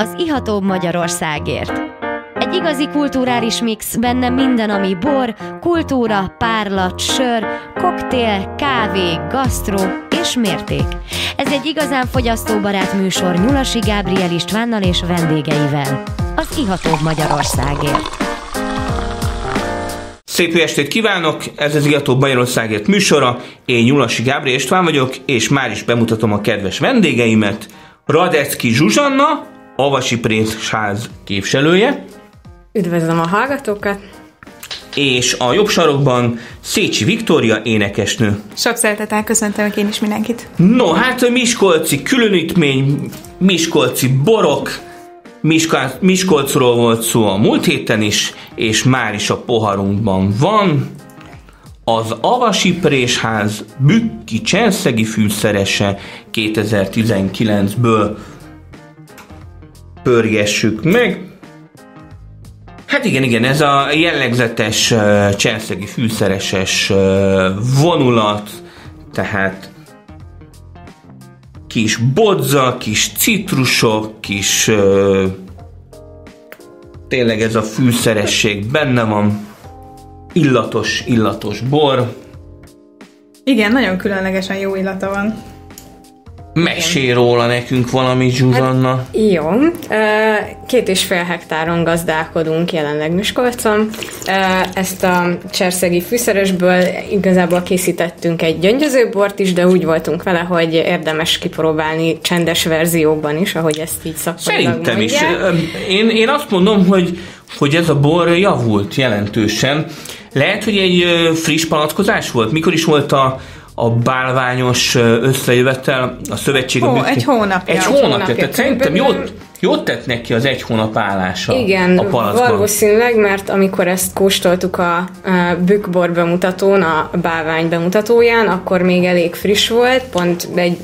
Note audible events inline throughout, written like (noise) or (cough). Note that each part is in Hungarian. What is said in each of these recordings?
az ihatóbb Magyarországért. Egy igazi kulturális mix, benne minden, ami bor, kultúra, párlat, sör, koktél, kávé, gasztró és mérték. Ez egy igazán fogyasztóbarát műsor Nyulasi Gábriel Istvánnal és vendégeivel. Az ihatóbb Magyarországért. Szép jó estét kívánok! Ez az Ihatóbb Magyarországért műsora. Én Nyulasi Gábriel István vagyok, és már is bemutatom a kedves vendégeimet. Radecki Zsuzsanna, Avasi Prészház képviselője. Üdvözlöm a hallgatókat! És a jobb sarokban Szécsi Viktória énekesnő. Sok szeretettel köszöntöm én is mindenkit. No, hát a Miskolci különítmény, Miskolci borok, Miskolcról volt szó a múlt héten is, és már is a poharunkban van. Az Avasi Présház Bükki Csenszegi fűszerese 2019-ből pörgessük meg. Hát igen, igen, ez a jellegzetes uh, csenszegi fűszereses vonulat, tehát kis bodza, kis citrusok, kis uh, tényleg ez a fűszeresség benne van, illatos, illatos bor. Igen, nagyon különlegesen jó illata van. Mesél róla nekünk valami, Zsuzsanna. Hát, jó. Két és fél hektáron gazdálkodunk jelenleg Miskolcon. Ezt a cserszegi fűszeresből igazából készítettünk egy gyöngyözőbort is, de úgy voltunk vele, hogy érdemes kipróbálni csendes verziókban is, ahogy ezt így szakmailag Szerintem mondják. is. Én, én azt mondom, hogy, hogy ez a bor javult jelentősen. Lehet, hogy egy friss palackozás volt? Mikor is volt a, a bálványos összejövetel, a szövetség. Ó, a egy hónapja. Egy hónapja, tehát szerintem jót, jót tett neki az egy hónap állása Igen, a palackban. valószínűleg, mert amikor ezt kóstoltuk a, a Bükbor bemutatón, a bálvány bemutatóján, akkor még elég friss volt, pont egy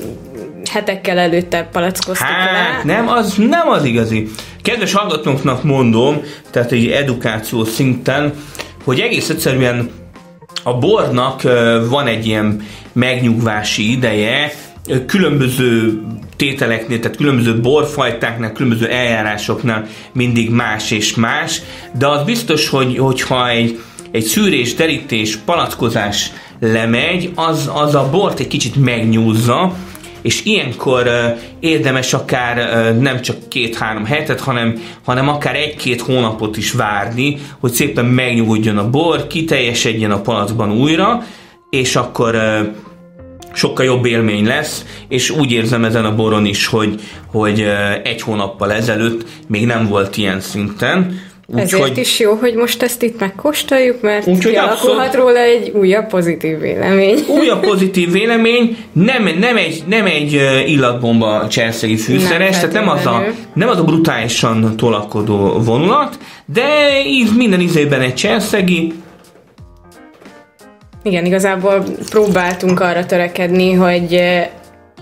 hetekkel előtte palackoztuk Hát, le. nem az, nem az igazi. Kedves hallgatóknak mondom, tehát egy edukáció szinten, hogy egész egyszerűen a bornak van egy ilyen megnyugvási ideje, különböző tételeknél, tehát különböző borfajtáknál, különböző eljárásoknál mindig más és más, de az biztos, hogy hogyha egy, egy szűrés, derítés, palackozás lemegy, az, az a bort egy kicsit megnyúzza, és ilyenkor érdemes akár nem csak két-három hetet, hanem, hanem akár egy-két hónapot is várni, hogy szépen megnyugodjon a bor, kiteljesedjen a palackban újra, és akkor sokkal jobb élmény lesz, és úgy érzem ezen a boron is, hogy, hogy egy hónappal ezelőtt még nem volt ilyen szinten, úgy, Ezért hogy, is jó, hogy most ezt itt megkóstoljuk, mert úgy, kialakulhat abszolút, róla egy újabb pozitív vélemény. (laughs) Újabb pozitív vélemény, nem, nem, egy, nem egy illatbomba cserszegi fűszeres, nem, tehát nem az, a, nem az a brutálisan tolakodó vonulat, de íz, minden ízében egy cserszegi, igen, igazából próbáltunk arra törekedni, hogy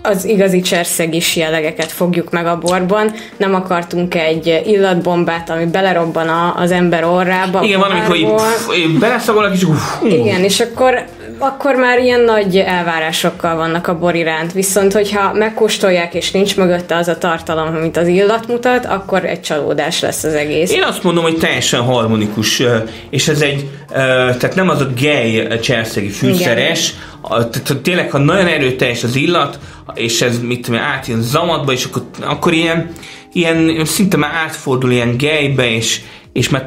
az igazi cserszegis jellegeket fogjuk meg a borban. Nem akartunk egy illatbombát, ami belerobban a, az ember orrába. Igen, van, amikor így beleszagolnak, és uff, Igen, és akkor akkor már ilyen nagy elvárásokkal vannak a bor iránt. Viszont, hogyha megkóstolják, és nincs mögötte az a tartalom, amit az illat mutat, akkor egy csalódás lesz az egész. Én azt mondom, hogy teljesen harmonikus, és ez egy, tehát nem az a gay cserszegi fűszeres, tehát tényleg, ha nagyon erőteljes az illat, és ez mit tudom, átjön zamatba, és akkor, akkor ilyen, ilyen szinte már átfordul ilyen gejbe, és, és már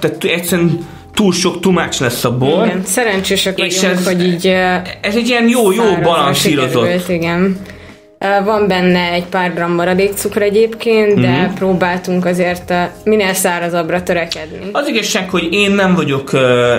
tehát egyszerűen túl sok tumács lesz a bor. Igen, szerencsések és vagyunk, ez, hogy így ez egy ilyen jó, jó balanszírozott. Igen. Van benne egy pár gram maradék cukor egyébként, de mm-hmm. próbáltunk azért minél szárazabbra törekedni. Az igazság, hogy én nem vagyok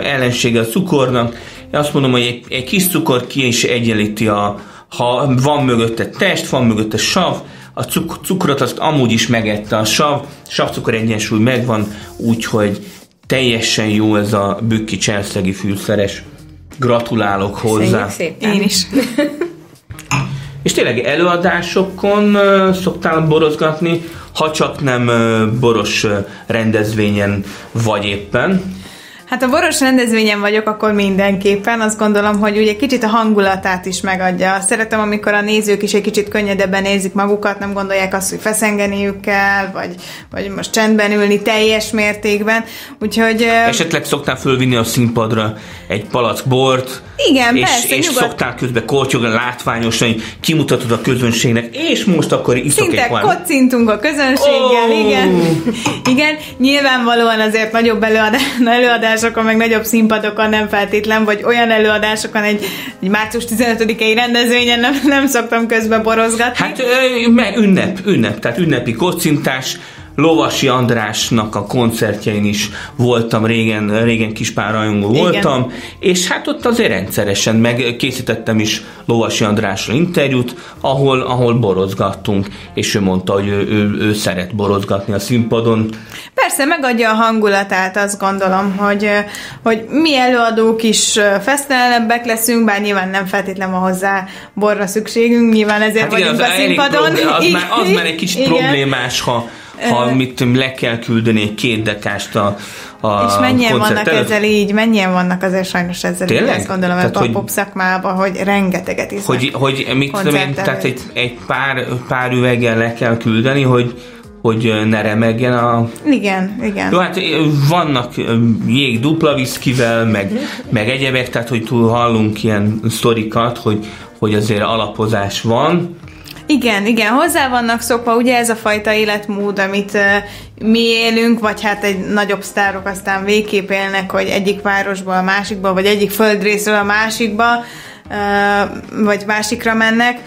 ellensége a cukornak. Én azt mondom, hogy egy, egy kis cukor ki is egyenlíti a, ha van mögötte test, van mögötte sav, a cuk- cukrot azt amúgy is megette a sav, savcukor egyensúly megvan, úgyhogy teljesen jó ez a bükki cselszegi fűszeres. Gratulálok hozzá. Szépen. Én is. És tényleg előadásokon uh, szoktál borozgatni, ha csak nem uh, boros uh, rendezvényen vagy éppen. Hát a boros rendezvényen vagyok, akkor mindenképpen. Azt gondolom, hogy ugye kicsit a hangulatát is megadja. Szeretem, amikor a nézők is egy kicsit könnyedebben érzik magukat, nem gondolják azt, hogy feszengeniük kell, vagy, vagy most csendben ülni teljes mértékben. Úgyhogy... Esetleg szoktál fölvinni a színpadra egy palack bort, igen, és, persze, és nyugod... szoktál közben kortyogni látványosan, kimutatod a közönségnek, és most akkor iszok Szinte egy valamit. kocintunk a közönséggel, Ó! igen. Igen, nyilvánvalóan azért nagyobb (laughs) előadás, előadásokon, meg nagyobb színpadokon nem feltétlen, vagy olyan előadásokon egy, egy március 15-i rendezvényen nem, nem szoktam közbe borozgatni. Hát ö, me- ünnep, ünnep, tehát ünnepi kocintás, Lovasi Andrásnak a koncertjein is voltam, régen, régen kispár rajongó Igen. voltam, és hát ott azért rendszeresen meg készítettem is Lovasi Andrásra interjút, ahol, ahol borozgattunk, és ő mondta, hogy ő, ő, ő szeret borozgatni a színpadon. Persze, megadja a hangulatát, azt gondolom, hogy, hogy mi előadók is fesztelenebbek leszünk, bár nyilván nem feltétlen van hozzá borra szükségünk, nyilván ezért Hát igen, vagyunk az, a színpadon. problém- az, már, az már egy kicsit (laughs) Igen. problémás, ha, ha mit tudom, le kell küldeni két dekást a, a És mennyien vannak ezzel így, mennyien vannak azért sajnos ezzel így, Tényleg? azt gondolom Tehát, ebben a pop szakmában, hogy rengeteget isznak. Hogy, hogy mit tudom én, tehát egy, egy pár, pár üveggel le kell küldeni, hogy, hogy ne remegjen a... Igen, igen. Jó, hát vannak jég dupla viszkivel, meg, meg egyebek, tehát hogy túl hallunk ilyen sztorikat, hogy, hogy azért alapozás van. Igen, igen, hozzá vannak szokva ugye ez a fajta életmód, amit uh, mi élünk, vagy hát egy nagyobb sztárok aztán végképp élnek, hogy egyik városból a másikba, vagy egyik földrészről a másikba, vagy másikra mennek.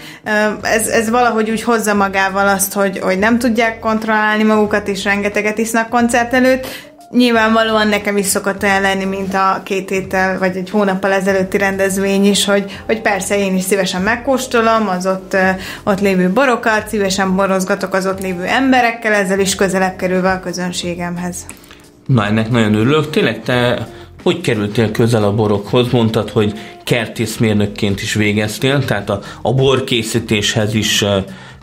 Ez, ez valahogy úgy hozza magával azt, hogy, hogy nem tudják kontrollálni magukat, és rengeteget isznak koncert előtt. Nyilvánvalóan nekem is szokott olyan lenni, mint a két héttel vagy egy hónappal ezelőtti rendezvény is, hogy, hogy persze én is szívesen megkóstolom az ott, ott lévő borokat, szívesen borozgatok az ott lévő emberekkel, ezzel is közelebb kerülve a közönségemhez. Na, ennek nagyon örülök. Tényleg te hogy kerültél közel a borokhoz? Mondtad, hogy kertészmérnökként is végeztél, tehát a, a borkészítéshez is uh,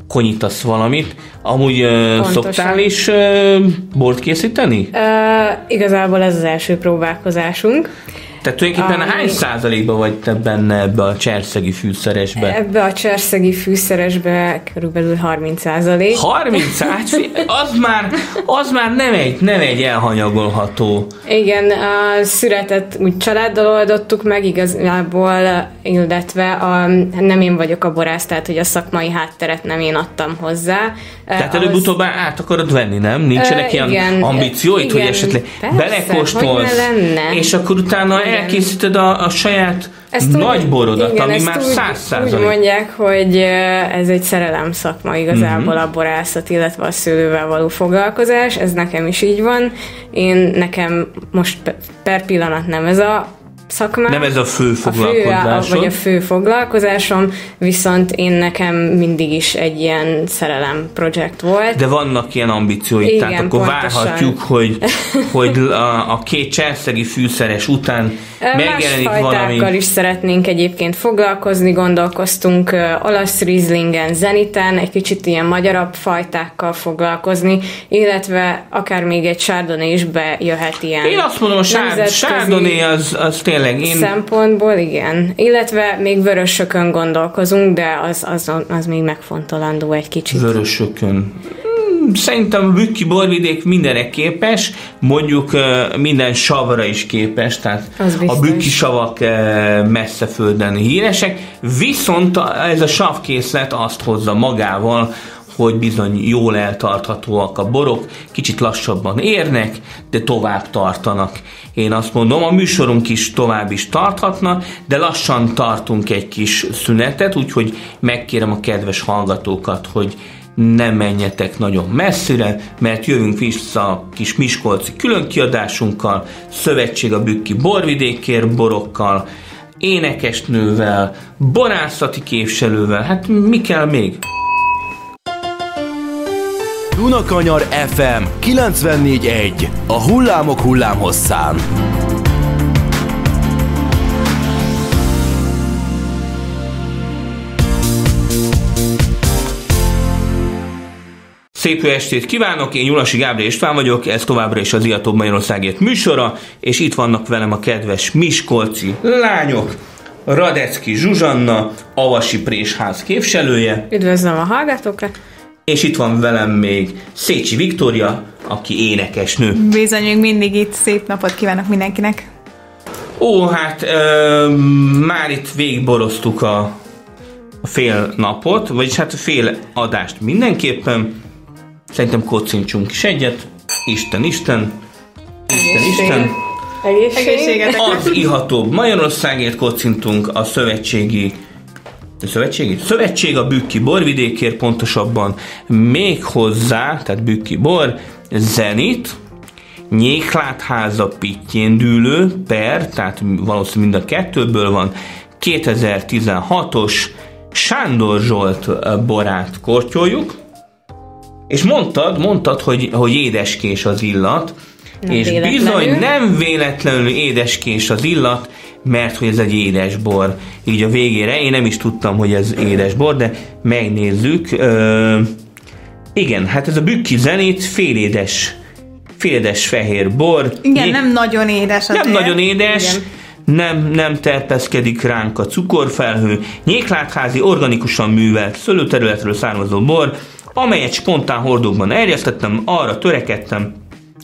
konyítasz valamit. Amúgy uh, Pontosan. szoktál is uh, bort készíteni? Uh, igazából ez az első próbálkozásunk. Tehát tulajdonképpen Ami- hány százalékban vagy te benne ebbe a cserszegi fűszeresbe? Ebbe a cserszegi fűszeresbe körülbelül 30 százalék. 30 hát fi- az már, az már nem egy, nem egy elhanyagolható. Igen, a szüretet úgy családdal oldottuk meg igazából, illetve a, nem én vagyok a borász, tehát hogy a szakmai hátteret nem én adtam hozzá. Tehát előbb-utóbb át akarod venni, nem? Nincsenek Ö, ilyen igen, ambícióid, hogy igen, esetleg persze, belekóstolsz, hogy ne lenne. és akkor utána. Elkészíted a, a saját Ezt nagy úgy- borodat, igen, ami már úgy- száz Úgy százalék. mondják, hogy ö, ez egy szerelem szakma igazából Mhm. a borászat, illetve a szőlővel való foglalkozás. Ez nekem is így van. Én nekem most pe- per pillanat nem ez a szakmám. Nem ez a fő a fő, a, foglalkozásod. vagy a fő foglalkozásom, viszont én nekem mindig is egy ilyen szerelem projekt volt. De vannak ilyen ambícióid, Igen, tehát akkor pontosan. várhatjuk, hogy, (laughs) hogy a, a két cserszegi fűszeres után Más megjelenik fajtákkal valami... is szeretnénk egyébként foglalkozni, gondolkoztunk olasz Rieslingen, Zeniten, egy kicsit ilyen magyarabb fajtákkal foglalkozni, illetve akár még egy Chardonnay is bejöhet ilyen Én azt mondom, a sár, nemzetközi Chardonnay az, az tényleg... Én, szempontból, igen. Illetve még vörösökön gondolkozunk, de az, az, az még megfontolandó egy kicsit. Vörösökön. Szerintem a Bükki borvidék mindenre képes, mondjuk minden savra is képes, tehát a bükki savak messze földön híresek, viszont ez a savkészlet azt hozza magával, hogy bizony jól eltarthatóak a borok, kicsit lassabban érnek, de tovább tartanak. Én azt mondom, a műsorunk is tovább is tarthatna, de lassan tartunk egy kis szünetet, úgyhogy megkérem a kedves hallgatókat, hogy nem menjetek nagyon messzire, mert jövünk vissza a kis Miskolci különkiadásunkkal, Szövetség a Bükki borvidékért borokkal, énekesnővel, borászati képviselővel, hát mi kell még? Dunakanyar FM 94.1 A hullámok hullámhosszán. Szép jó estét kívánok, én Julasi Gábor István vagyok, ez továbbra is az Iatóbb Magyarországért műsora, és itt vannak velem a kedves Miskolci lányok, Radecki Zsuzsanna, Avasi Présház képviselője, Üdvözlöm a hallgatókat! és itt van velem még Szécsi Viktória, aki énekesnő. Bizony, még mindig itt szép napot kívánok mindenkinek. Ó, hát ö, már itt végigboroztuk a, a fél napot, vagyis hát a fél adást mindenképpen. Szerintem kocincsunk is egyet. Isten, Isten. Isten, Isten. Egészség. Egészségetek! Az ihatóbb Magyarországért kocintunk a szövetségi szövetségi? Szövetség a Bükki borvidékért, pontosabban még hozzá, tehát Bükki bor, Zenit, Nyéklátháza Pittyéndülő per, tehát valószínűleg mind a kettőből van, 2016-os Sándor Zsolt borát kortyoljuk, és mondtad, mondtad, hogy, hogy édeskés az illat, Nem és bizony nem véletlenül édeskés az illat, mert hogy ez egy édes bor. Így a végére, én nem is tudtam, hogy ez édes bor, de megnézzük. Ö, igen, hát ez a bükki zenét félédes, félédes fehér bor. Igen, Nyé- nem nagyon édes azért. nem nagyon édes, Igen. nem, nem terpeszkedik ránk a cukorfelhő, nyéklátházi organikusan művelt szőlőterületről származó bor, amelyet spontán hordókban erjesztettem, arra törekedtem,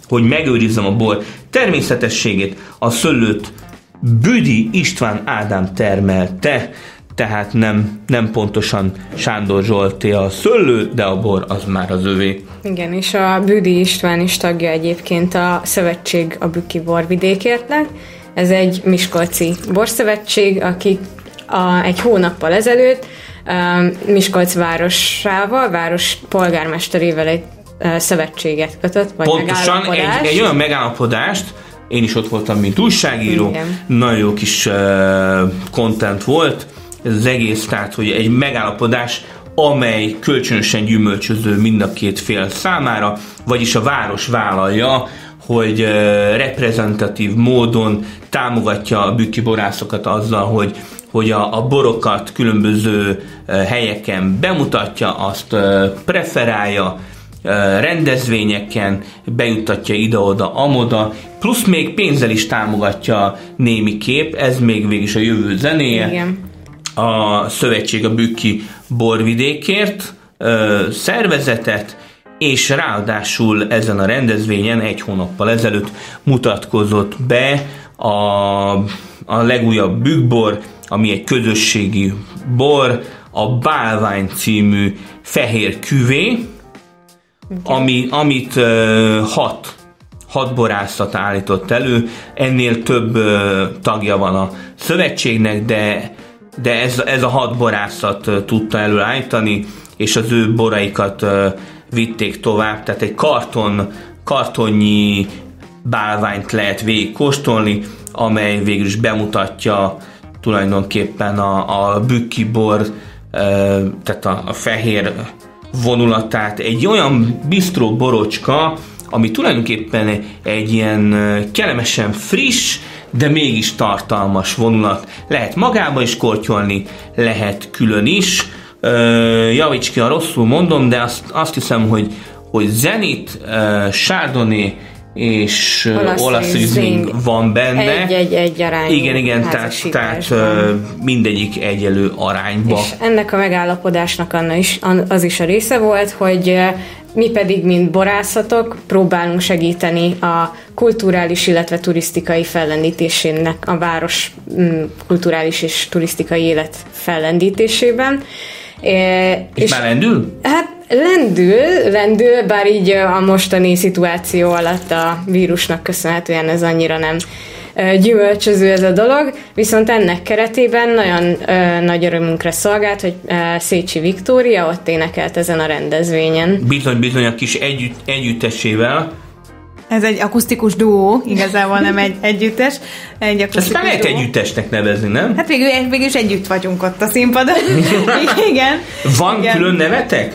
hogy megőrizzem a bor természetességét, a szőlőt Büdi István Ádám termelte, tehát nem, nem pontosan Sándor Zsolté a szőlő, de a bor az már az övé. Igen, és a Büdi István is tagja egyébként a Szövetség a Bükki Borvidékértnek. Ez egy Miskolci borszövetség, akik a, egy hónappal ezelőtt Miskolc városával, város polgármesterével egy uh, szövetséget kötött, vagy Pontosan egy, egy olyan megállapodást, én is ott voltam, mint újságíró, Igen. nagyon jó kis uh, content volt, ez az egész, tehát, hogy egy megállapodás, amely kölcsönösen gyümölcsöző mind a két fél számára, vagyis a város vállalja, hogy uh, reprezentatív módon támogatja a bükki borászokat azzal, hogy hogy a, a borokat különböző helyeken bemutatja, azt preferálja, rendezvényeken, bejuttatja ide-oda, amoda, plusz még pénzzel is támogatja némi kép, ez még végig is a jövő zenéje. Igen. A Szövetség a Bükki borvidékért ö, szervezetet, és ráadásul ezen a rendezvényen egy hónappal ezelőtt mutatkozott be a, a legújabb bükkbor, ami egy közösségi bor, a Bálvány című fehér küvé, ami, amit uh, hat, hat borászat állított elő, ennél több uh, tagja van a szövetségnek, de, de ez, ez a hat borászat uh, tudta előállítani, és az ő boraikat uh, vitték tovább, tehát egy karton, kartonnyi bálványt lehet végig kóstolni, amely végül is bemutatja tulajdonképpen a, a bükki bor, tehát a, a fehér vonulatát, egy olyan bistró borocska, ami tulajdonképpen egy ilyen kellemesen friss, de mégis tartalmas vonulat. Lehet magába is kortyolni, lehet külön is. Javíts ki, ha rosszul mondom, de azt, azt hiszem, hogy, hogy Zenit, Chardonnay és Olasz olasz van benne. Egy-egy arányú Igen, igen, tehát, tehát mindegyik egyelő arányba. És ennek a megállapodásnak anna is, az is a része volt, hogy mi pedig, mint borászatok, próbálunk segíteni a kulturális, illetve turisztikai fellendítésének, a város mm, kulturális és turisztikai élet fellendítésében. Eh, És már lendül? Hát lendül, lendül, bár így a mostani szituáció alatt a vírusnak köszönhetően ez annyira nem gyümölcsöző ez a dolog, viszont ennek keretében nagyon ö, nagy örömünkre szolgált, hogy ö, Szécsi Viktória ott énekelt ezen a rendezvényen. Bizony-bizony a kis együtt, együttesével. Ez egy akusztikus duó, igazából nem egy együttes. Egy Ezt akusztikus már lehet duó. együttesnek nevezni, nem? Hát végül, végül is együtt vagyunk ott a színpadon. (laughs) Igen. Van Igen. külön nevetek?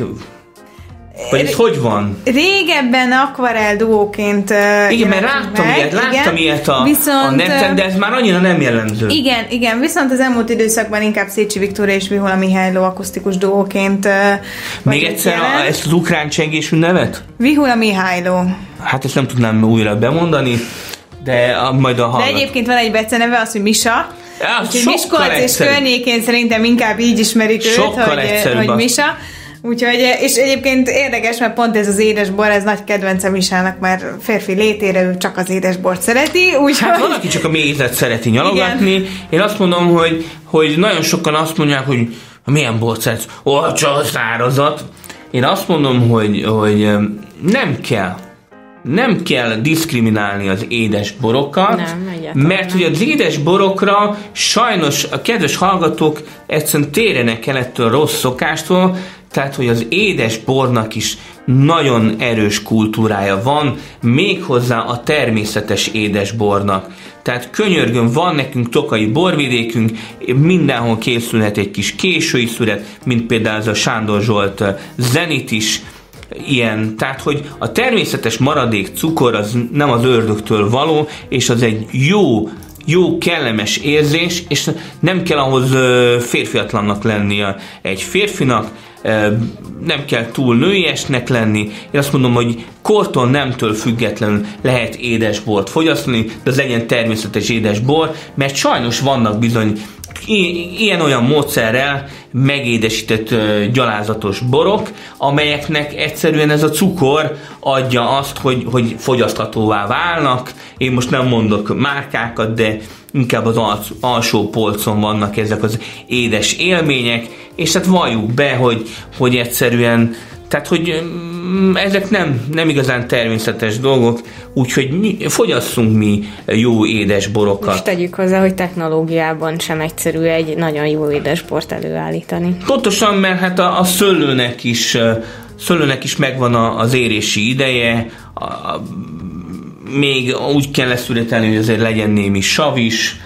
Vagy ez hogy van? Régebben akvarel duóként uh, Igen, mert láttam meg, ilyet, láttam igen. ilyet a, Viszont, a neten, de ez már annyira nem jellemző. Igen, igen, viszont az elmúlt időszakban inkább Szécsi Viktória és Vihola Mihályló akusztikus duóként uh, Még egyszer a, jelen. ezt az ukrán csengésű nevet? Vihola Mihályló. Hát ezt nem tudnám újra bemondani, de a, majd a De hallgat. egyébként van egy beceneve, az, hogy Misa. Ja, Úgyhogy Miskolc és környékén szerintem inkább így ismerik Sokkal őt, hogy, hogy. Misa. Úgyhogy, és egyébként érdekes, mert pont ez az édesbor, ez nagy kedvencem Misának, mert férfi létére ő csak az édesbort szereti, úgyhogy... Hát van, aki csak a mézet szereti nyalogatni. Én azt mondom, hogy, hogy nagyon sokan azt mondják, hogy milyen bort szeretsz? Ó, csak szárazat. Én azt mondom, hogy, hogy em, nem kell nem kell diszkriminálni az édes borokat, Nem, mert hogy az édes borokra sajnos a kedves hallgatók egyszerűen térjenek el ettől a rossz szokástól, tehát hogy az édes bornak is nagyon erős kultúrája van, méghozzá a természetes édes bornak. Tehát könyörgön, van nekünk tokai borvidékünk, mindenhol készülhet egy kis késői szület, mint például ez a Sándor Zsolt eh, Zenit is, ilyen, tehát hogy a természetes maradék cukor az nem az ördögtől való, és az egy jó jó, kellemes érzés, és nem kell ahhoz férfiatlannak lennie egy férfinak, nem kell túl nőiesnek lenni. Én azt mondom, hogy kortól nemtől függetlenül lehet édesbort fogyasztani, de az legyen természetes édesbor, mert sajnos vannak bizony ilyen-olyan módszerrel megédesített gyalázatos borok, amelyeknek egyszerűen ez a cukor adja azt, hogy, hogy fogyaszthatóvá válnak. Én most nem mondok márkákat, de inkább az al- alsó polcon vannak ezek az édes élmények, és hát valljuk be, hogy, hogy egyszerűen tehát, hogy ezek nem, nem igazán természetes dolgok, úgyhogy mi, fogyasszunk mi jó édes borokat. És tegyük hozzá, hogy technológiában sem egyszerű egy nagyon jó édesbort előállítani. Pontosan, mert hát a, a szőlőnek is szőlőnek is megvan a, az érési ideje, a, a, még úgy kell leszületelni, hogy azért legyen némi sav is,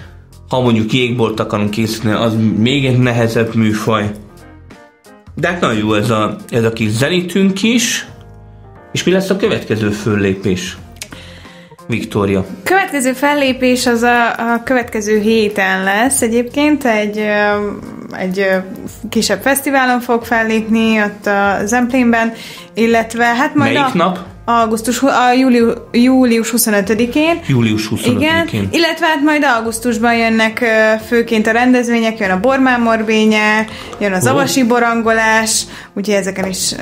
ha mondjuk jégbort akarunk készíteni, az még egy nehezebb műfaj. De hát nagyon jó ez a, ez a kis zenitünk is. És mi lesz a következő föllépés? Viktória. Következő fellépés az a, a következő héten lesz egyébként, egy, egy kisebb fesztiválon fog fellépni ott a Zemplénben, illetve hát majd Melyik a, nap? Augusztus, a júliu, július 25-én. Július 25-én. Igen, illetve hát majd augusztusban jönnek főként a rendezvények, jön a bormámorbénye, jön az Ó. avasi borangolás, úgyhogy ezeken is ö,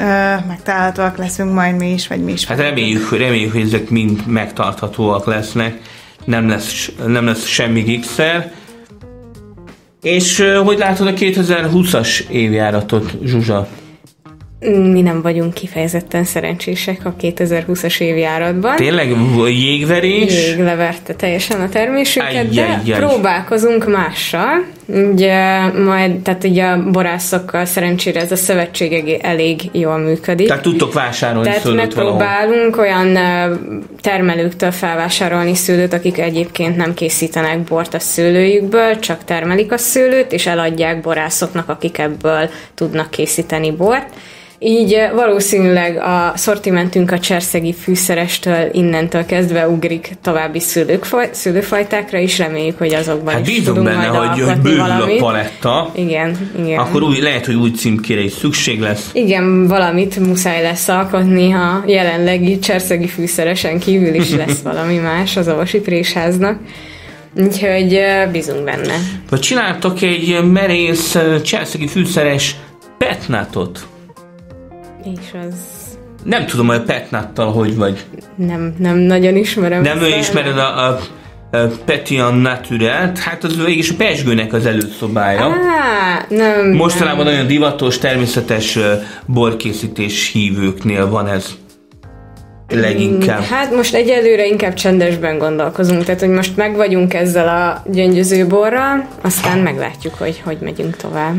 megtalálhatóak leszünk majd mi is, vagy mi is. Hát reméljük, reméljük, hogy ezek mind megtarthatóak lesznek, nem lesz, nem lesz semmi gigszer. És hogy látod a 2020-as évjáratot, Zsuzsa? Mi nem vagyunk kifejezetten szerencsések a 2020-as évjáratban. Tényleg jégverés? Jég leverte teljesen a termésünket, Ajj, de ajj, ajj. próbálkozunk mással. Ugye, majd, tehát ugye a borászokkal szerencsére ez a szövetség elég jól működik. Tehát tudtok vásárolni Tehát szőlőt valahol? megpróbálunk olyan ö, termelőktől felvásárolni szőlőt, akik egyébként nem készítenek bort a szőlőjükből, csak termelik a szőlőt, és eladják borászoknak, akik ebből tudnak készíteni bort. Így valószínűleg a szortimentünk a cserszegi fűszerestől innentől kezdve ugrik további szőlőkfaj, szőlőfajtákra, és reméljük, hogy azokban Hát is tudunk benne, majd hogy, hogy bővül a paletta. Igen, igen. Akkor új, lehet, hogy új címkére is szükség lesz. Igen, valamit muszáj lesz alkotni, ha jelenlegi cserszegi fűszeresen kívül is (laughs) lesz valami más az Avasi Présháznak. Úgyhogy bízunk benne. Vagy csináltok egy merész ö, cselszegi fűszeres petnátot. És az Nem tudom, hogy a petnáttal hogy vagy. nem, nem nagyon ismerem. Nem ő a- ismered a, a, Petian Naturelt, hát az végig a Pesgőnek az előszobája. Á, nem. Mostanában nem. nagyon divatos, természetes borkészítés hívőknél van ez leginkább. Hát most egyelőre inkább csendesben gondolkozunk, tehát hogy most meg vagyunk ezzel a gyöngyöző borral, aztán meglátjuk, hogy hogy megyünk tovább.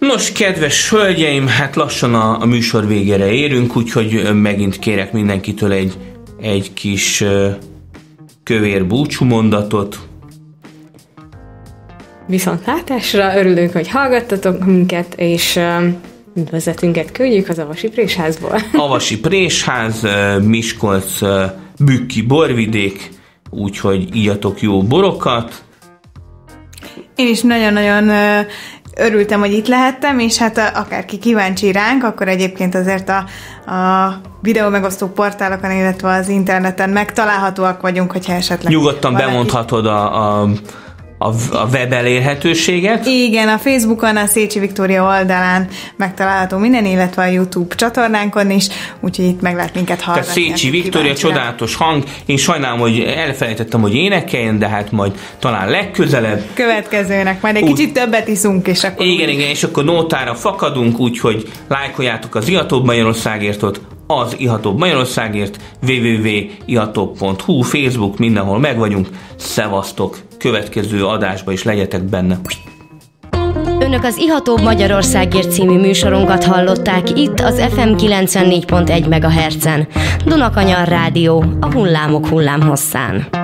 Nos, kedves hölgyeim, hát lassan a, a műsor végére érünk, úgyhogy megint kérek mindenkitől egy, egy kis kövér búcsúmondatot. Viszont látásra örülünk, hogy hallgattatok minket, és ö, Üdvözletünket küldjük az Avasi Présházból. (laughs) Avasi Présház, Miskolc, Bükki, Borvidék, úgyhogy íjatok jó borokat. Én is nagyon-nagyon örültem, hogy itt lehettem, és hát akárki kíváncsi ránk, akkor egyébként azért a, a videó megosztó portálokon, illetve az interneten megtalálhatóak vagyunk, hogyha esetleg Nyugodtan valaki... bemondhatod a, a a, a web elérhetőséget. Igen, a Facebookon, a Szécsi Viktória oldalán megtalálható minden, illetve a YouTube csatornánkon is, úgyhogy itt meg lehet minket hallgatni. Tehát Szécsi Viktória, csodálatos hang. Én sajnálom, hogy elfelejtettem, hogy énekeljen, de hát majd talán legközelebb. Következőnek, majd egy Úgy, kicsit többet iszunk, és akkor... Igen, úgy... igen, és akkor nótára fakadunk, úgyhogy lájkoljátok az Iatóbb Magyarországértot, az Ihatóbb Magyarországért, www.ihatóbb.hu, Facebook, mindenhol meg vagyunk. Szevasztok! Következő adásba is legyetek benne. Önök az Ihatóbb Magyarországért című műsorunkat hallották itt az FM 94.1 MHz-en. Dunakanyar Rádió, a hullámok hullámhosszán.